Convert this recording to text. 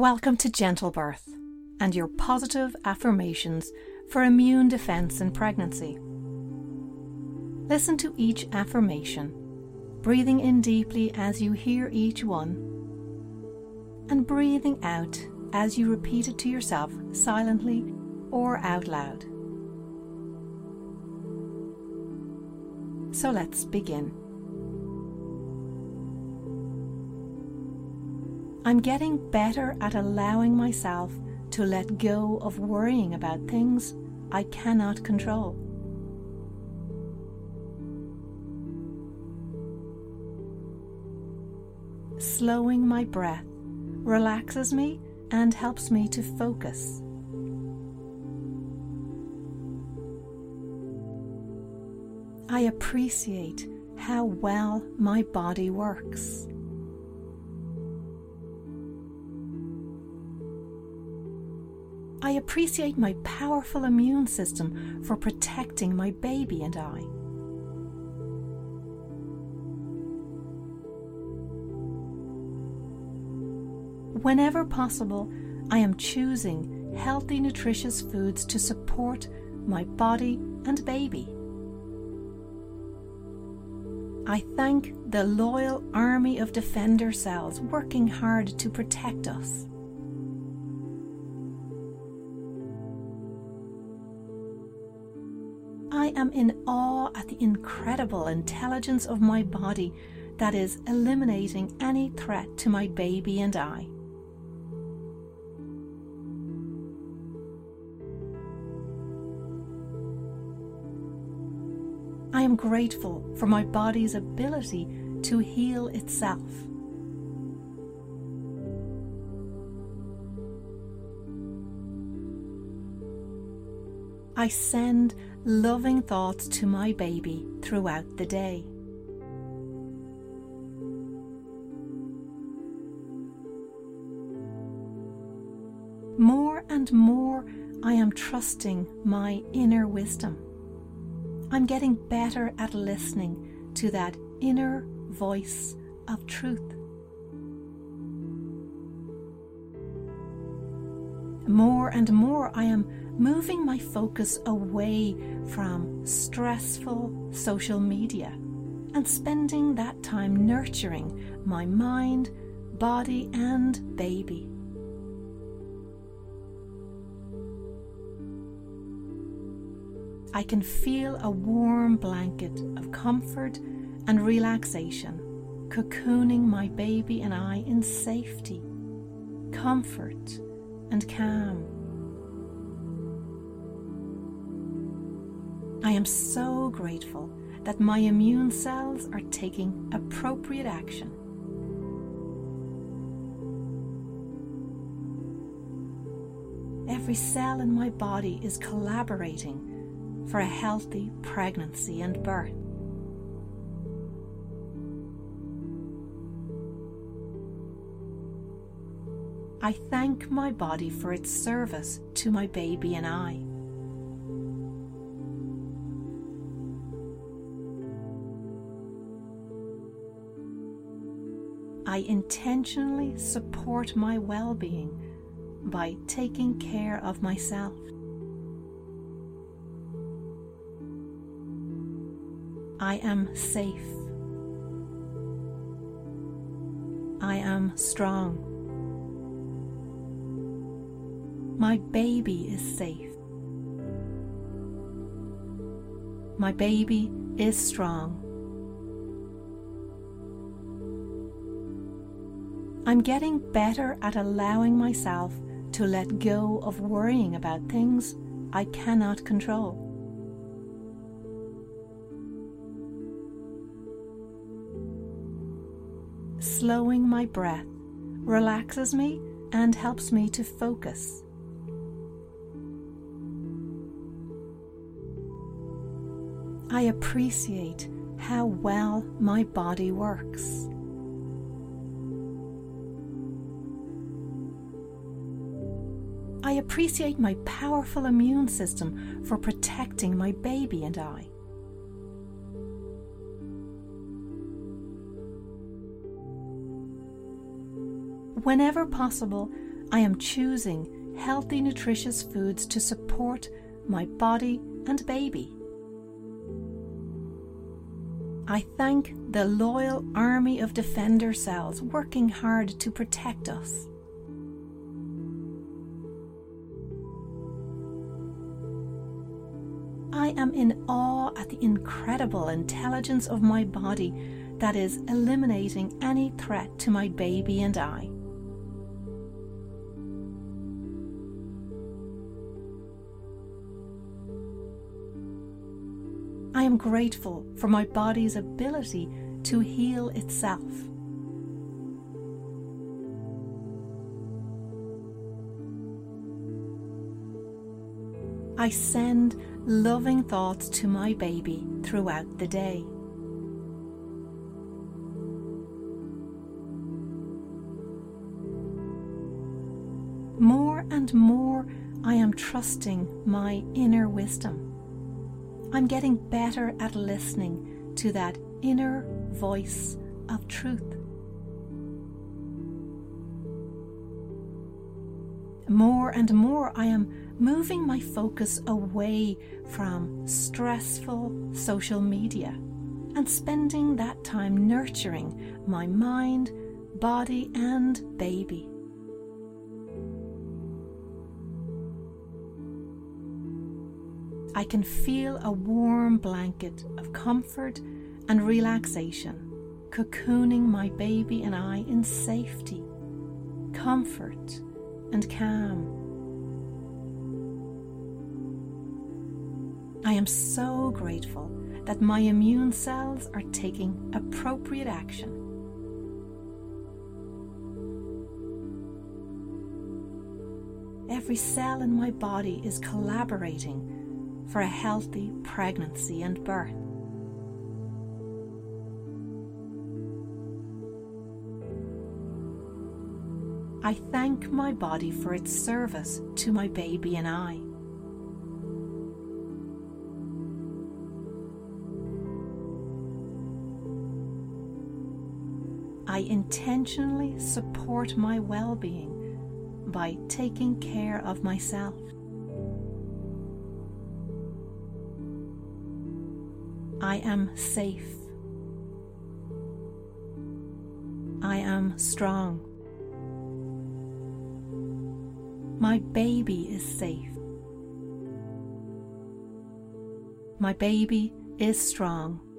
Welcome to Gentle Birth and your positive affirmations for immune defense in pregnancy. Listen to each affirmation, breathing in deeply as you hear each one, and breathing out as you repeat it to yourself silently or out loud. So let's begin. I'm getting better at allowing myself to let go of worrying about things I cannot control. Slowing my breath relaxes me and helps me to focus. I appreciate how well my body works. I appreciate my powerful immune system for protecting my baby and I. Whenever possible, I am choosing healthy, nutritious foods to support my body and baby. I thank the loyal army of defender cells working hard to protect us. I am in awe at the incredible intelligence of my body that is eliminating any threat to my baby and I. I am grateful for my body's ability to heal itself. I send loving thoughts to my baby throughout the day. More and more, I am trusting my inner wisdom. I'm getting better at listening to that inner voice of truth. More and more, I am moving my focus away from stressful social media and spending that time nurturing my mind, body, and baby. I can feel a warm blanket of comfort and relaxation cocooning my baby and I in safety, comfort, and calm. I am so grateful that my immune cells are taking appropriate action. Every cell in my body is collaborating for a healthy pregnancy and birth. I thank my body for its service to my baby and I. I intentionally support my well being by taking care of myself. I am safe. I am strong. My baby is safe. My baby is strong. I'm getting better at allowing myself to let go of worrying about things I cannot control. Slowing my breath relaxes me and helps me to focus. I appreciate how well my body works. Appreciate my powerful immune system for protecting my baby and I. Whenever possible, I am choosing healthy, nutritious foods to support my body and baby. I thank the loyal army of defender cells working hard to protect us. I am in awe at the incredible intelligence of my body that is eliminating any threat to my baby and I. I am grateful for my body's ability to heal itself. I send loving thoughts to my baby throughout the day. More and more, I am trusting my inner wisdom. I'm getting better at listening to that inner voice of truth. More and more, I am moving my focus away from stressful social media and spending that time nurturing my mind, body, and baby. I can feel a warm blanket of comfort and relaxation cocooning my baby and I in safety, comfort, and calm. I am so grateful that my immune cells are taking appropriate action. Every cell in my body is collaborating for a healthy pregnancy and birth. I thank my body for its service to my baby and I. I intentionally support my well being by taking care of myself. I am safe. I am strong. My baby is safe. My baby is strong.